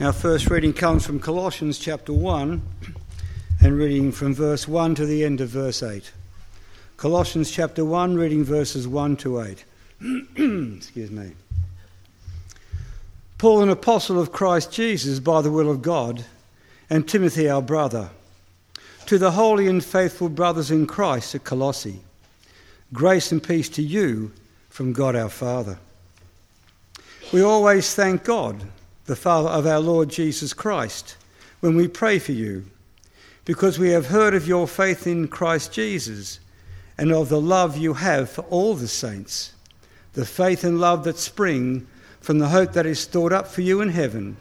Our first reading comes from Colossians chapter 1 and reading from verse 1 to the end of verse 8. Colossians chapter 1, reading verses 1 to 8. Excuse me. Paul, an apostle of Christ Jesus by the will of God, and Timothy, our brother, to the holy and faithful brothers in Christ at Colossae, grace and peace to you from God our Father. We always thank God the Father of our Lord Jesus Christ, when we pray for you, because we have heard of your faith in Christ Jesus and of the love you have for all the saints, the faith and love that spring from the hope that is stored up for you in heaven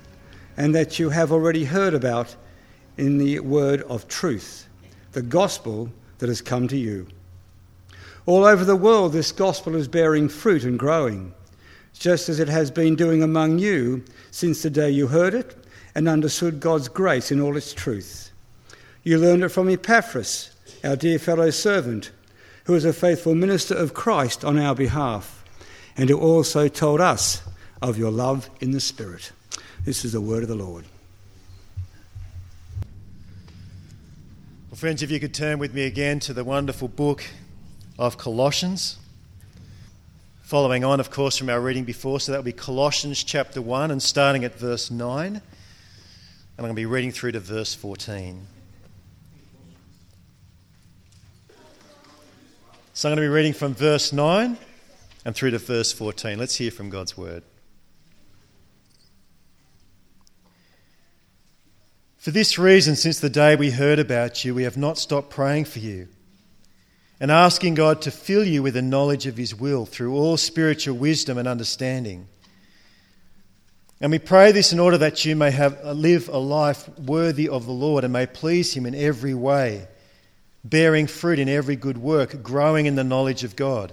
and that you have already heard about in the word of truth, the gospel that has come to you. All over the world, this gospel is bearing fruit and growing just as it has been doing among you since the day you heard it and understood God's grace in all its truth. You learned it from Epaphras, our dear fellow servant, who is a faithful minister of Christ on our behalf, and who also told us of your love in the Spirit. This is the word of the Lord. Well, friends, if you could turn with me again to the wonderful book of Colossians. Following on, of course, from our reading before, so that will be Colossians chapter 1 and starting at verse 9. And I'm going to be reading through to verse 14. So I'm going to be reading from verse 9 and through to verse 14. Let's hear from God's word. For this reason, since the day we heard about you, we have not stopped praying for you and asking God to fill you with the knowledge of His will through all spiritual wisdom and understanding. And we pray this in order that you may have, uh, live a life worthy of the Lord and may please Him in every way, bearing fruit in every good work, growing in the knowledge of God,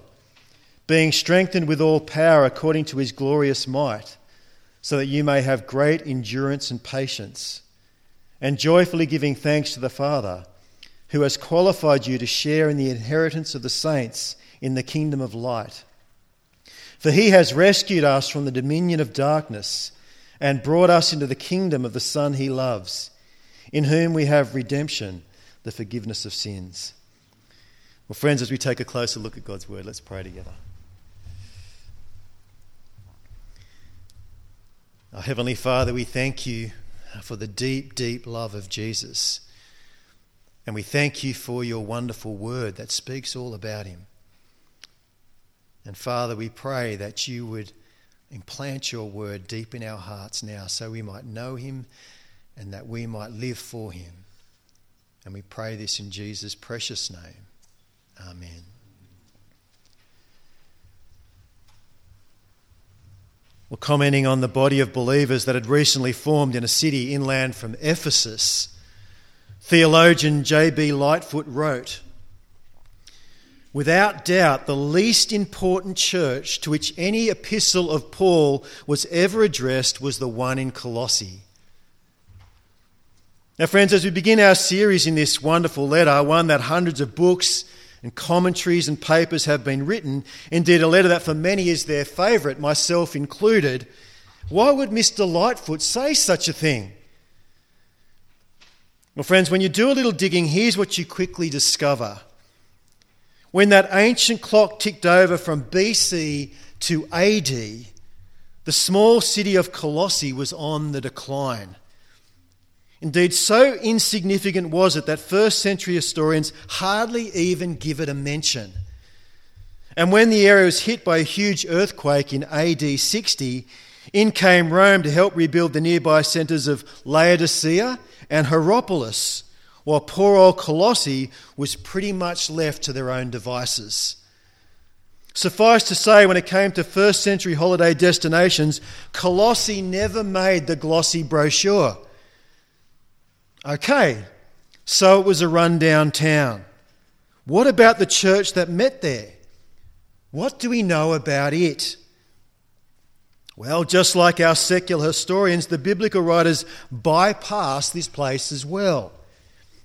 being strengthened with all power according to His glorious might, so that you may have great endurance and patience, and joyfully giving thanks to the Father who has qualified you to share in the inheritance of the saints in the kingdom of light. For he has rescued us from the dominion of darkness and brought us into the kingdom of the Son he loves, in whom we have redemption, the forgiveness of sins. Well, friends, as we take a closer look at God's word, let's pray together. Our Heavenly Father, we thank you for the deep, deep love of Jesus and we thank you for your wonderful word that speaks all about him. And Father, we pray that you would implant your word deep in our hearts now so we might know him and that we might live for him. And we pray this in Jesus' precious name. Amen. Well, commenting on the body of believers that had recently formed in a city inland from Ephesus Theologian J.B. Lightfoot wrote Without doubt, the least important church to which any epistle of Paul was ever addressed was the one in Colossae. Now, friends, as we begin our series in this wonderful letter, one that hundreds of books and commentaries and papers have been written, indeed, a letter that for many is their favourite, myself included, why would Mr. Lightfoot say such a thing? Well, friends, when you do a little digging, here's what you quickly discover. When that ancient clock ticked over from BC to AD, the small city of Colossae was on the decline. Indeed, so insignificant was it that first century historians hardly even give it a mention. And when the area was hit by a huge earthquake in AD 60, in came Rome to help rebuild the nearby centres of Laodicea and Hierapolis, while poor old Colossae was pretty much left to their own devices. Suffice to say, when it came to first century holiday destinations, Colossae never made the glossy brochure. Okay, so it was a rundown town. What about the church that met there? What do we know about it? Well, just like our secular historians, the biblical writers bypass this place as well.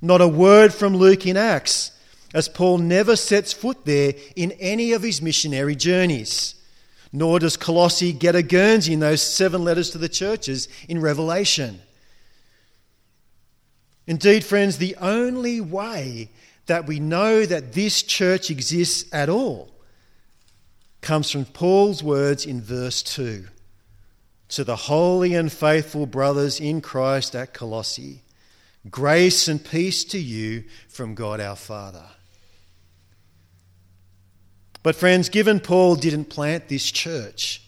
Not a word from Luke in Acts, as Paul never sets foot there in any of his missionary journeys. nor does Colossae get a Guernsey in those seven letters to the churches in Revelation. Indeed, friends, the only way that we know that this church exists at all comes from Paul's words in verse 2 To the holy and faithful brothers in Christ at Colossae, grace and peace to you from God our Father. But, friends, given Paul didn't plant this church,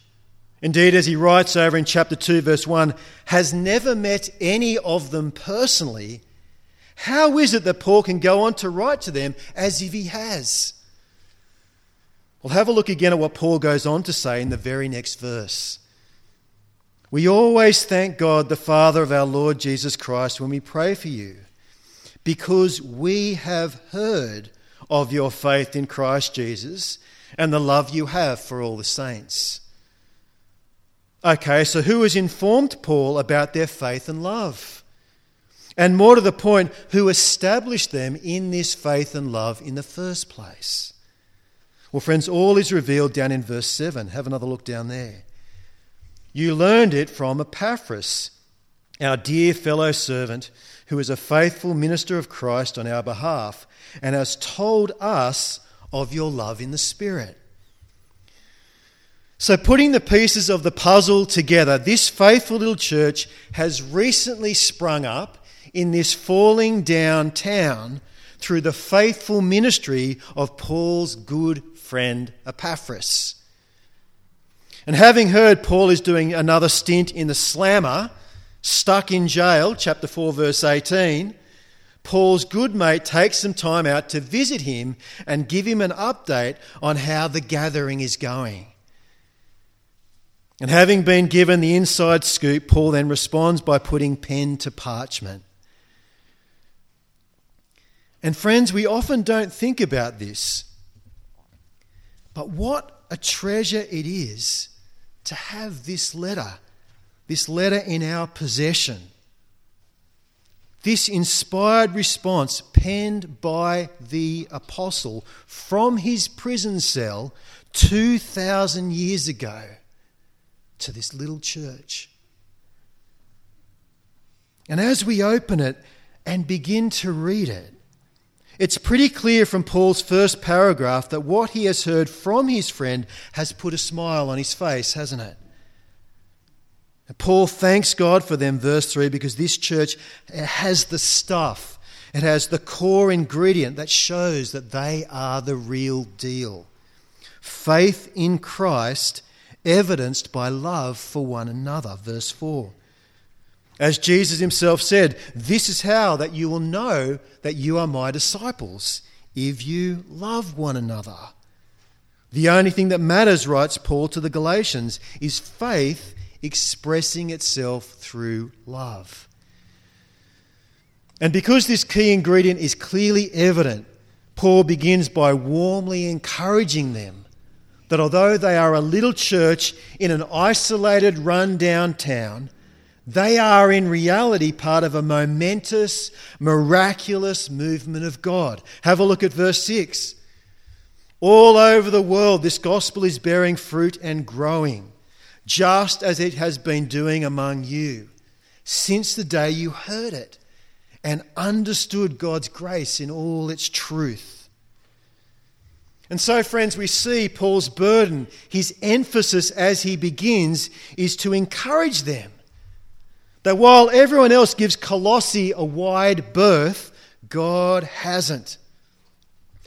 indeed, as he writes over in chapter 2, verse 1, has never met any of them personally, how is it that Paul can go on to write to them as if he has? Well, have a look again at what Paul goes on to say in the very next verse. We always thank God, the Father of our Lord Jesus Christ, when we pray for you, because we have heard of your faith in Christ Jesus and the love you have for all the saints. Okay, so who has informed Paul about their faith and love? And more to the point, who established them in this faith and love in the first place? Well, friends, all is revealed down in verse 7. Have another look down there. You learned it from Epaphras, our dear fellow servant, who is a faithful minister of Christ on our behalf and has told us of your love in the Spirit. So, putting the pieces of the puzzle together, this faithful little church has recently sprung up in this falling down town through the faithful ministry of Paul's good friend Epaphras. And having heard Paul is doing another stint in the slammer, stuck in jail, chapter 4, verse 18, Paul's good mate takes some time out to visit him and give him an update on how the gathering is going. And having been given the inside scoop, Paul then responds by putting pen to parchment. And friends, we often don't think about this. But what a treasure it is to have this letter, this letter in our possession. This inspired response, penned by the apostle from his prison cell 2,000 years ago to this little church. And as we open it and begin to read it, it's pretty clear from Paul's first paragraph that what he has heard from his friend has put a smile on his face, hasn't it? Paul thanks God for them, verse 3, because this church has the stuff, it has the core ingredient that shows that they are the real deal. Faith in Christ, evidenced by love for one another, verse 4. As Jesus himself said, this is how that you will know that you are my disciples, if you love one another. The only thing that matters, writes Paul to the Galatians, is faith expressing itself through love. And because this key ingredient is clearly evident, Paul begins by warmly encouraging them that although they are a little church in an isolated, run-down town, they are in reality part of a momentous, miraculous movement of God. Have a look at verse 6. All over the world, this gospel is bearing fruit and growing just as it has been doing among you since the day you heard it and understood God's grace in all its truth. And so, friends, we see Paul's burden, his emphasis as he begins is to encourage them that while everyone else gives Colossae a wide berth, God hasn't.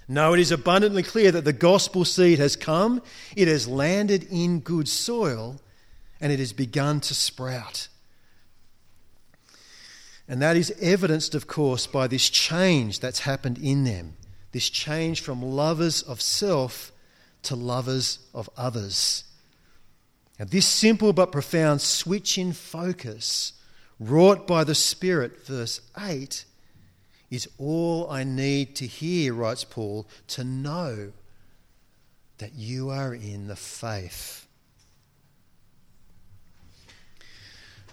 No, it is abundantly clear that the gospel seed has come, it has landed in good soil, and it has begun to sprout. And that is evidenced, of course, by this change that's happened in them this change from lovers of self to lovers of others. Now, this simple but profound switch in focus, wrought by the Spirit, verse 8, is all I need to hear, writes Paul, to know that you are in the faith.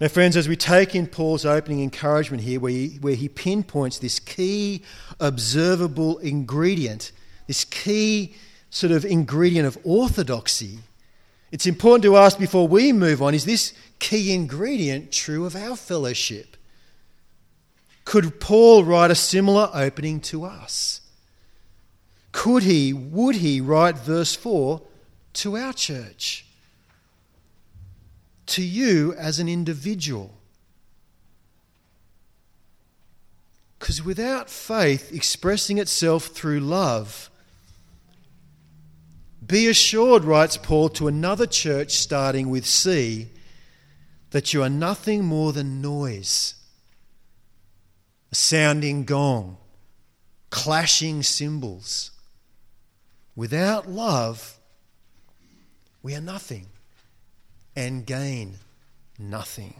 Now, friends, as we take in Paul's opening encouragement here, where he, where he pinpoints this key observable ingredient, this key sort of ingredient of orthodoxy, It's important to ask before we move on is this key ingredient true of our fellowship? Could Paul write a similar opening to us? Could he, would he write verse 4 to our church? To you as an individual? Because without faith expressing itself through love, be assured, writes Paul to another church starting with C, that you are nothing more than noise, a sounding gong, clashing cymbals. Without love, we are nothing and gain nothing.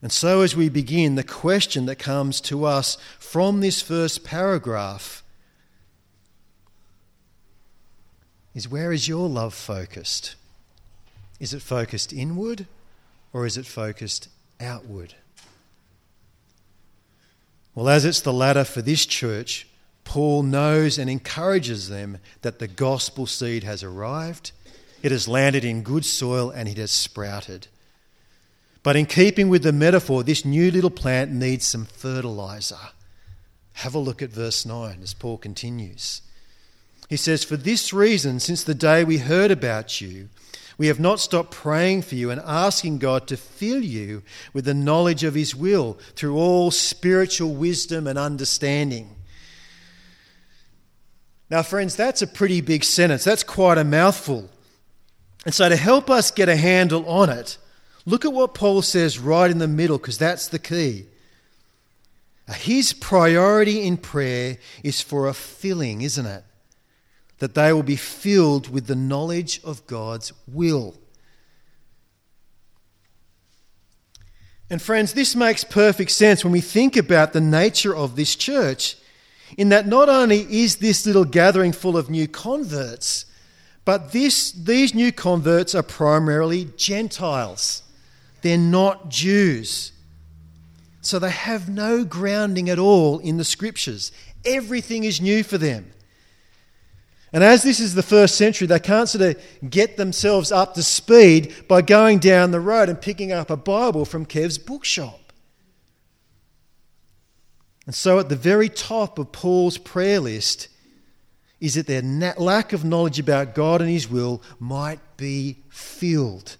And so, as we begin, the question that comes to us from this first paragraph is where is your love focused? Is it focused inward or is it focused outward? Well, as it's the latter for this church, Paul knows and encourages them that the gospel seed has arrived, it has landed in good soil, and it has sprouted. But in keeping with the metaphor, this new little plant needs some fertilizer. Have a look at verse 9 as Paul continues. He says, For this reason, since the day we heard about you, we have not stopped praying for you and asking God to fill you with the knowledge of His will through all spiritual wisdom and understanding. Now, friends, that's a pretty big sentence. That's quite a mouthful. And so, to help us get a handle on it, Look at what Paul says right in the middle, because that's the key. His priority in prayer is for a filling, isn't it? That they will be filled with the knowledge of God's will. And, friends, this makes perfect sense when we think about the nature of this church, in that not only is this little gathering full of new converts, but this, these new converts are primarily Gentiles. They're not Jews. So they have no grounding at all in the scriptures. Everything is new for them. And as this is the first century, they can't sort of get themselves up to speed by going down the road and picking up a Bible from Kev's bookshop. And so, at the very top of Paul's prayer list is that their lack of knowledge about God and His will might be filled.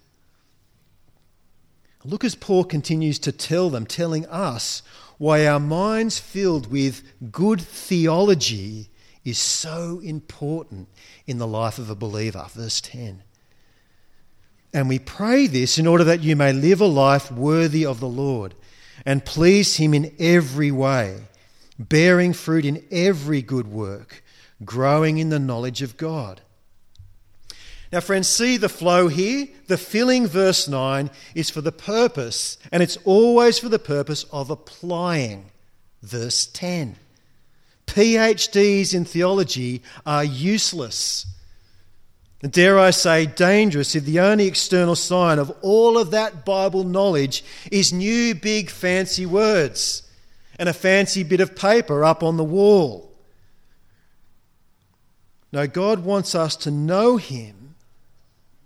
Look as Paul continues to tell them, telling us why our minds filled with good theology is so important in the life of a believer. Verse 10. And we pray this in order that you may live a life worthy of the Lord and please Him in every way, bearing fruit in every good work, growing in the knowledge of God now, friends, see the flow here. The filling, verse 9, is for the purpose, and it's always for the purpose of applying. Verse 10. PhDs in theology are useless. And dare I say, dangerous if the only external sign of all of that Bible knowledge is new, big, fancy words and a fancy bit of paper up on the wall. No, God wants us to know Him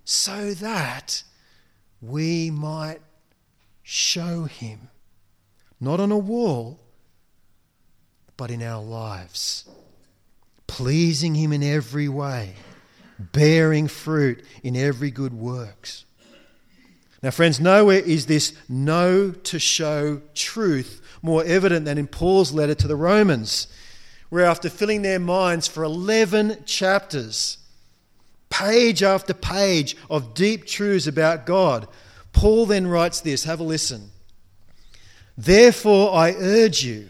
so that we might show him, not on a wall, but in our lives, pleasing him in every way, bearing fruit in every good works. Now, friends, nowhere is this no to show truth more evident than in Paul's letter to the Romans, where after filling their minds for 11 chapters, page after page of deep truths about God. Paul then writes this have a listen. Therefore, I urge you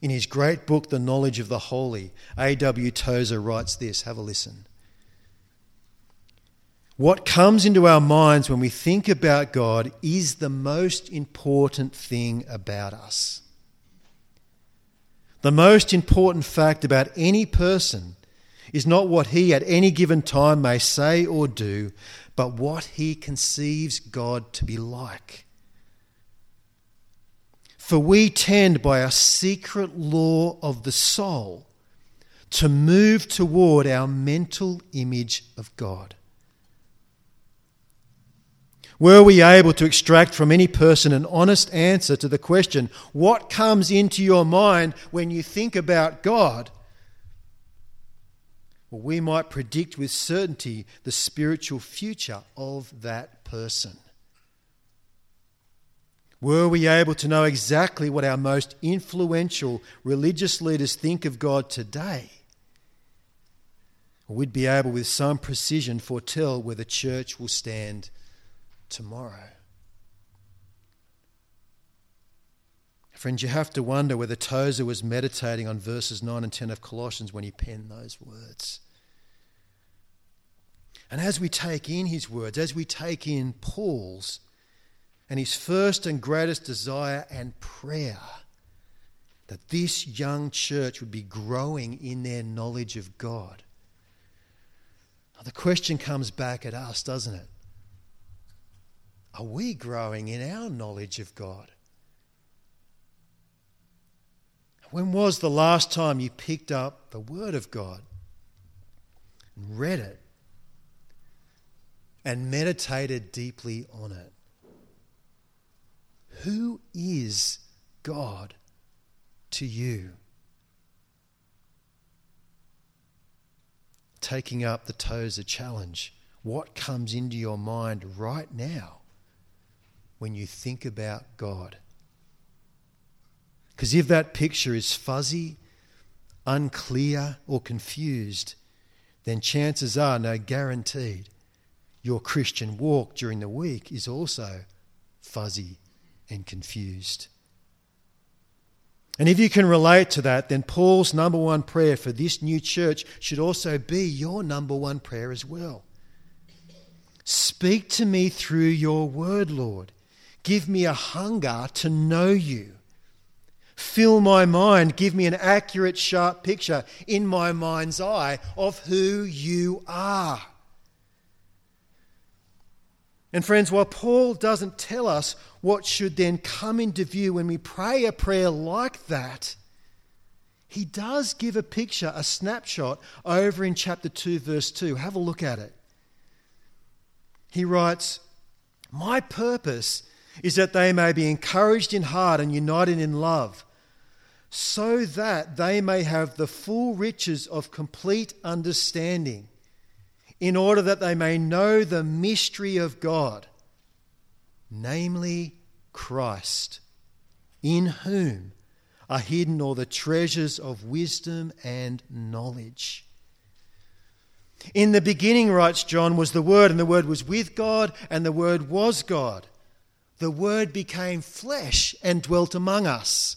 In his great book, The Knowledge of the Holy, A.W. Tozer writes this have a listen. What comes into our minds when we think about God is the most important thing about us. The most important fact about any person is not what he at any given time may say or do, but what he conceives God to be like. For we tend by a secret law of the soul to move toward our mental image of God. Were we able to extract from any person an honest answer to the question, what comes into your mind when you think about God? Well, we might predict with certainty the spiritual future of that person. Were we able to know exactly what our most influential religious leaders think of God today? We'd be able, with some precision, foretell where the church will stand tomorrow. Friends, you have to wonder whether Tozer was meditating on verses 9 and 10 of Colossians when he penned those words. And as we take in his words, as we take in Paul's, and his first and greatest desire and prayer, that this young church would be growing in their knowledge of God. Now, the question comes back at us, doesn't it? Are we growing in our knowledge of God? When was the last time you picked up the Word of God and read it and meditated deeply on it? Who is God to you? Taking up the Tozer challenge. What comes into your mind right now? when you think about God. Because if that picture is fuzzy, unclear, or confused, then chances are, no guaranteed, your Christian walk during the week is also fuzzy and confused. And if you can relate to that, then Paul's number one prayer for this new church should also be your number one prayer as well. Speak to me through your word, Lord. Give me a hunger to know you. Fill my mind. Give me an accurate, sharp picture in my mind's eye of who you are. And, friends, while Paul doesn't tell us what should then come into view when we pray a prayer like that, he does give a picture, a snapshot over in chapter 2, verse 2. Have a look at it. He writes, My purpose is that they may be encouraged in heart and united in love, so that they may have the full riches of complete understanding, in order that they may know the mystery of God, namely Christ, in whom are hidden all the treasures of wisdom and knowledge. In the beginning, writes John, was the Word, and the Word was with God, and the Word was God the Word became flesh and dwelt among us.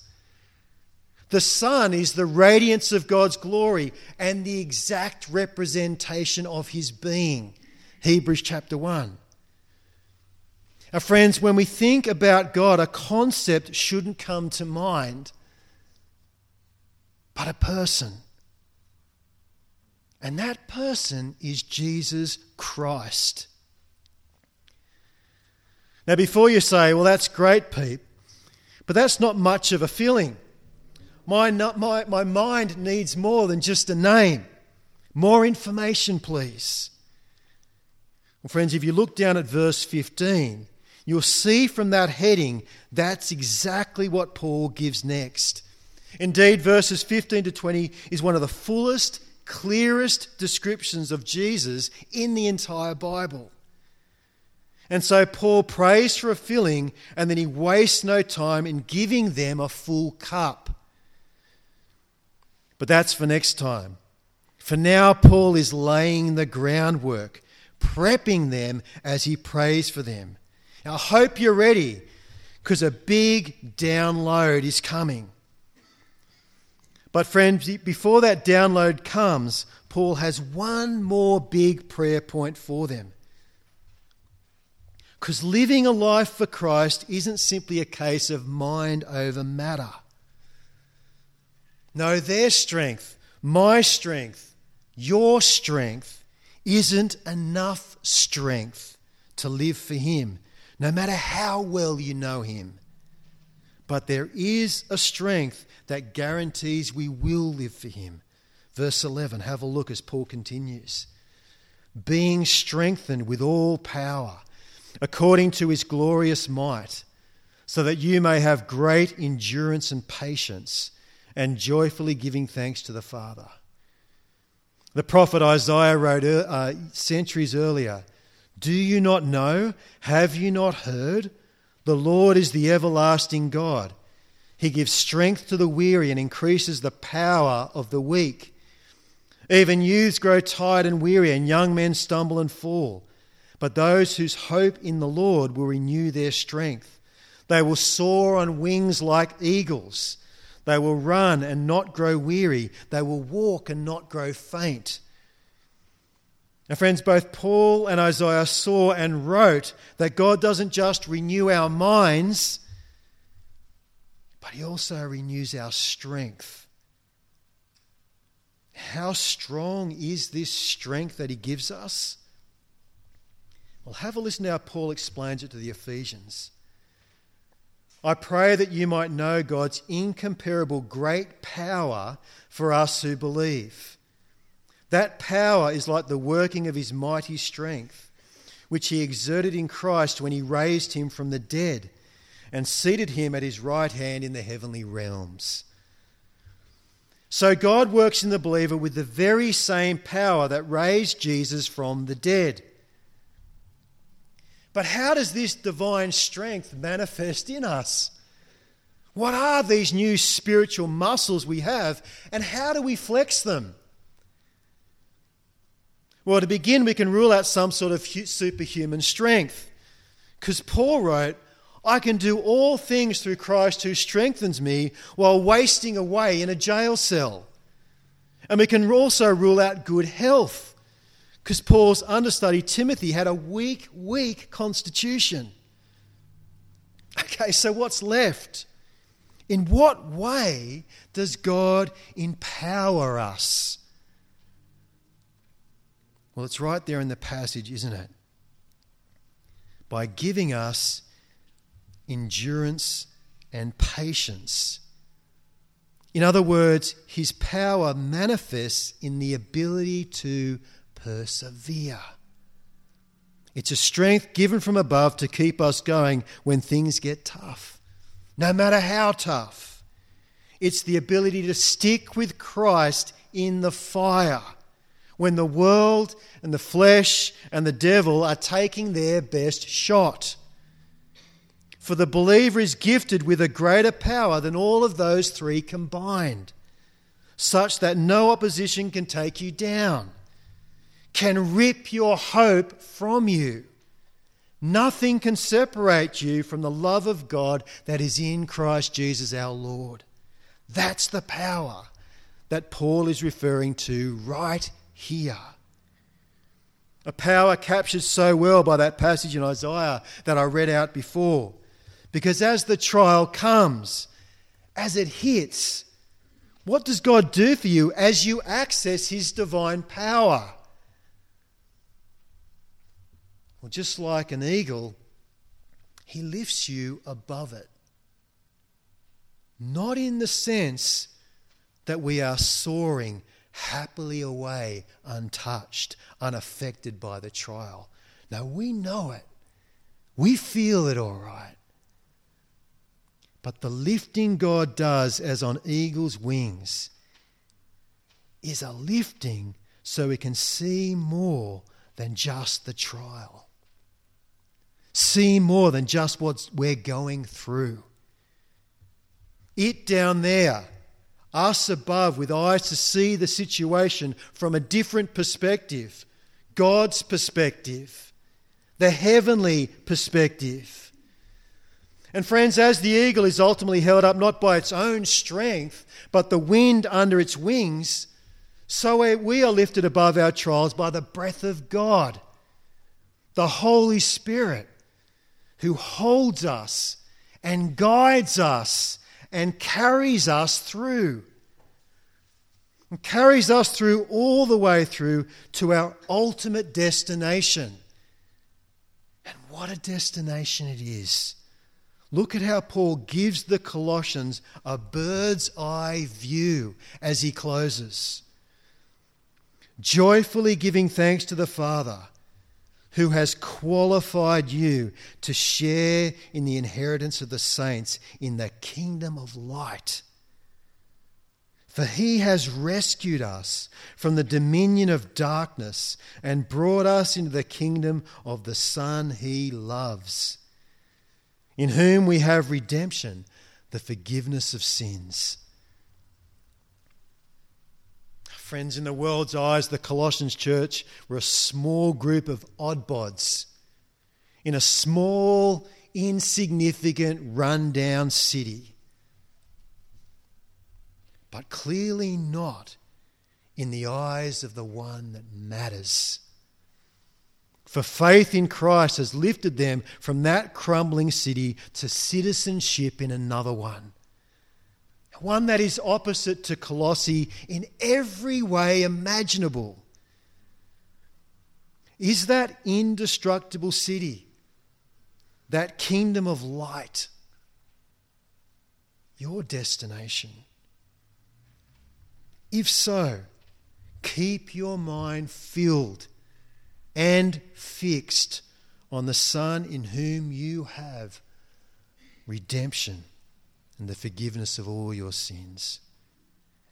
The Son is the radiance of God's glory and the exact representation of His being. Hebrews chapter 1. Our friends, when we think about God, a concept shouldn't come to mind, but a person. And that person is Jesus Christ. Now, before you say, well, that's great, Pete, but that's not much of a feeling. My, my, my mind needs more than just a name. More information, please. Well, friends, if you look down at verse 15, you'll see from that heading that's exactly what Paul gives next. Indeed, verses 15 to 20 is one of the fullest, clearest descriptions of Jesus in the entire Bible. And so Paul prays for a filling, and then he wastes no time in giving them a full cup. But that's for next time. For now, Paul is laying the groundwork, prepping them as he prays for them. Now, I hope you're ready because a big download is coming. But, friends, before that download comes, Paul has one more big prayer point for them. Because living a life for Christ isn't simply a case of mind over matter. No, their strength, my strength, your strength isn't enough strength to live for Him, no matter how well you know Him. But there is a strength that guarantees we will live for Him. Verse 11, have a look as Paul continues. Being strengthened with all power, according to His glorious might, so that you may have great endurance and patience and joyfully giving thanks to the Father. The prophet Isaiah wrote uh, centuries earlier Do you not know? Have you not heard? The Lord is the everlasting God. He gives strength to the weary and increases the power of the weak. Even youths grow tired and weary, and young men stumble and fall. But those whose hope in the Lord will renew their strength. They will soar on wings like eagles. They will run and not grow weary. They will walk and not grow faint. Now, friends, both Paul and Isaiah saw and wrote that God doesn't just renew our minds, but He also renews our strength. How strong is this strength that He gives us? Well, have a listen to how Paul explains it to the Ephesians. I pray that you might know God's incomparable great power for us who believe. That power is like the working of his mighty strength, which he exerted in Christ when he raised him from the dead and seated him at his right hand in the heavenly realms. So God works in the believer with the very same power that raised Jesus from the dead. But how does this divine strength manifest in us? What are these new spiritual muscles we have, and how do we flex them? Well, to begin, we can rule out some sort of superhuman strength. Because Paul wrote, I can do all things through Christ who strengthens me while wasting away in a jail cell. And we can also rule out good health because Paul's understudy Timothy had a weak, weak constitution. Okay, so what's left? In what way does God empower us? Well, it's right there in the passage, isn't it? By giving us endurance and patience. In other words, his power manifests in the ability to persevere. It's a strength given from above to keep us going when things get tough, no matter how tough. It's the ability to stick with Christ in the fire when the world and the flesh and the devil are taking their best shot. For the believer is gifted with a greater power than all of those three combined, such that no opposition can take you down can rip your hope from you. Nothing can separate you from the love of God that is in Christ Jesus our Lord. That's the power that Paul is referring to right here. A power captured so well by that passage in Isaiah that I read out before. Because as the trial comes, as it hits, what does God do for you as you access His divine power? Well, just like an eagle, he lifts you above it. Not in the sense that we are soaring happily away, untouched, unaffected by the trial. Now we know it. We feel it all right. But the lifting God does as on eagle's wings is a lifting so we can see more than just the trial see more than just what we're going through. It down there, us above with eyes to see the situation from a different perspective God's perspective, the heavenly perspective. And friends, as the eagle is ultimately held up not by its own strength, but the wind under its wings, so we are lifted above our trials by the breath of God, the Holy Spirit who holds us and guides us and carries us through. And carries us through all the way through to our ultimate destination. And what a destination it is! Look at how Paul gives the Colossians a bird's eye view as he closes. Joyfully giving thanks to the Father who has qualified you to share in the inheritance of the saints in the kingdom of light. For he has rescued us from the dominion of darkness and brought us into the kingdom of the Son he loves, in whom we have redemption, the forgiveness of sins. Friends, in the world's eyes, the Colossians church were a small group of oddbods in a small, insignificant, run-down city. But clearly not in the eyes of the one that matters. For faith in Christ has lifted them from that crumbling city to citizenship in another one one that is opposite to Colossae in every way imaginable. Is that indestructible city, that kingdom of light, your destination? If so, keep your mind filled and fixed on the Son in whom you have redemption and the forgiveness of all your sins.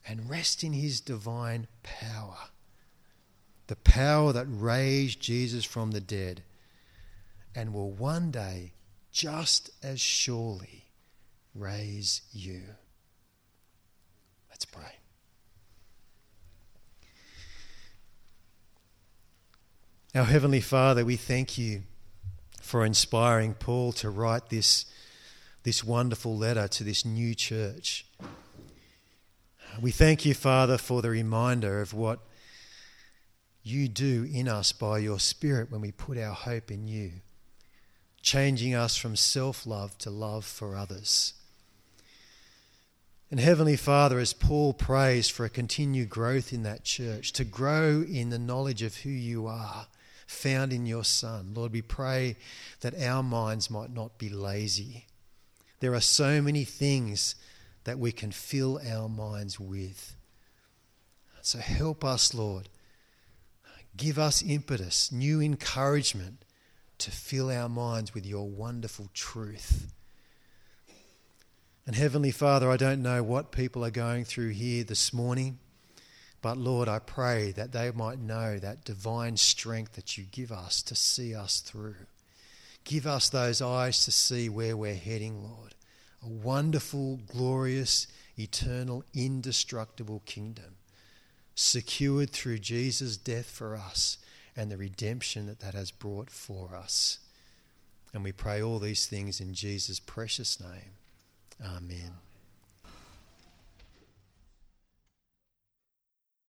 And rest in his divine power, the power that raised Jesus from the dead, and will one day just as surely raise you. Let's pray. Our Heavenly Father, we thank you for inspiring Paul to write this this wonderful letter to this new church. We thank you, Father, for the reminder of what you do in us by your Spirit when we put our hope in you, changing us from self love to love for others. And Heavenly Father, as Paul prays for a continued growth in that church, to grow in the knowledge of who you are, found in your Son, Lord, we pray that our minds might not be lazy there are so many things that we can fill our minds with. So help us, Lord. Give us impetus, new encouragement to fill our minds with your wonderful truth. And Heavenly Father, I don't know what people are going through here this morning, but Lord, I pray that they might know that divine strength that you give us to see us through. Give us those eyes to see where we're heading, Lord. A wonderful, glorious, eternal, indestructible kingdom, secured through Jesus' death for us and the redemption that that has brought for us. And we pray all these things in Jesus' precious name. Amen.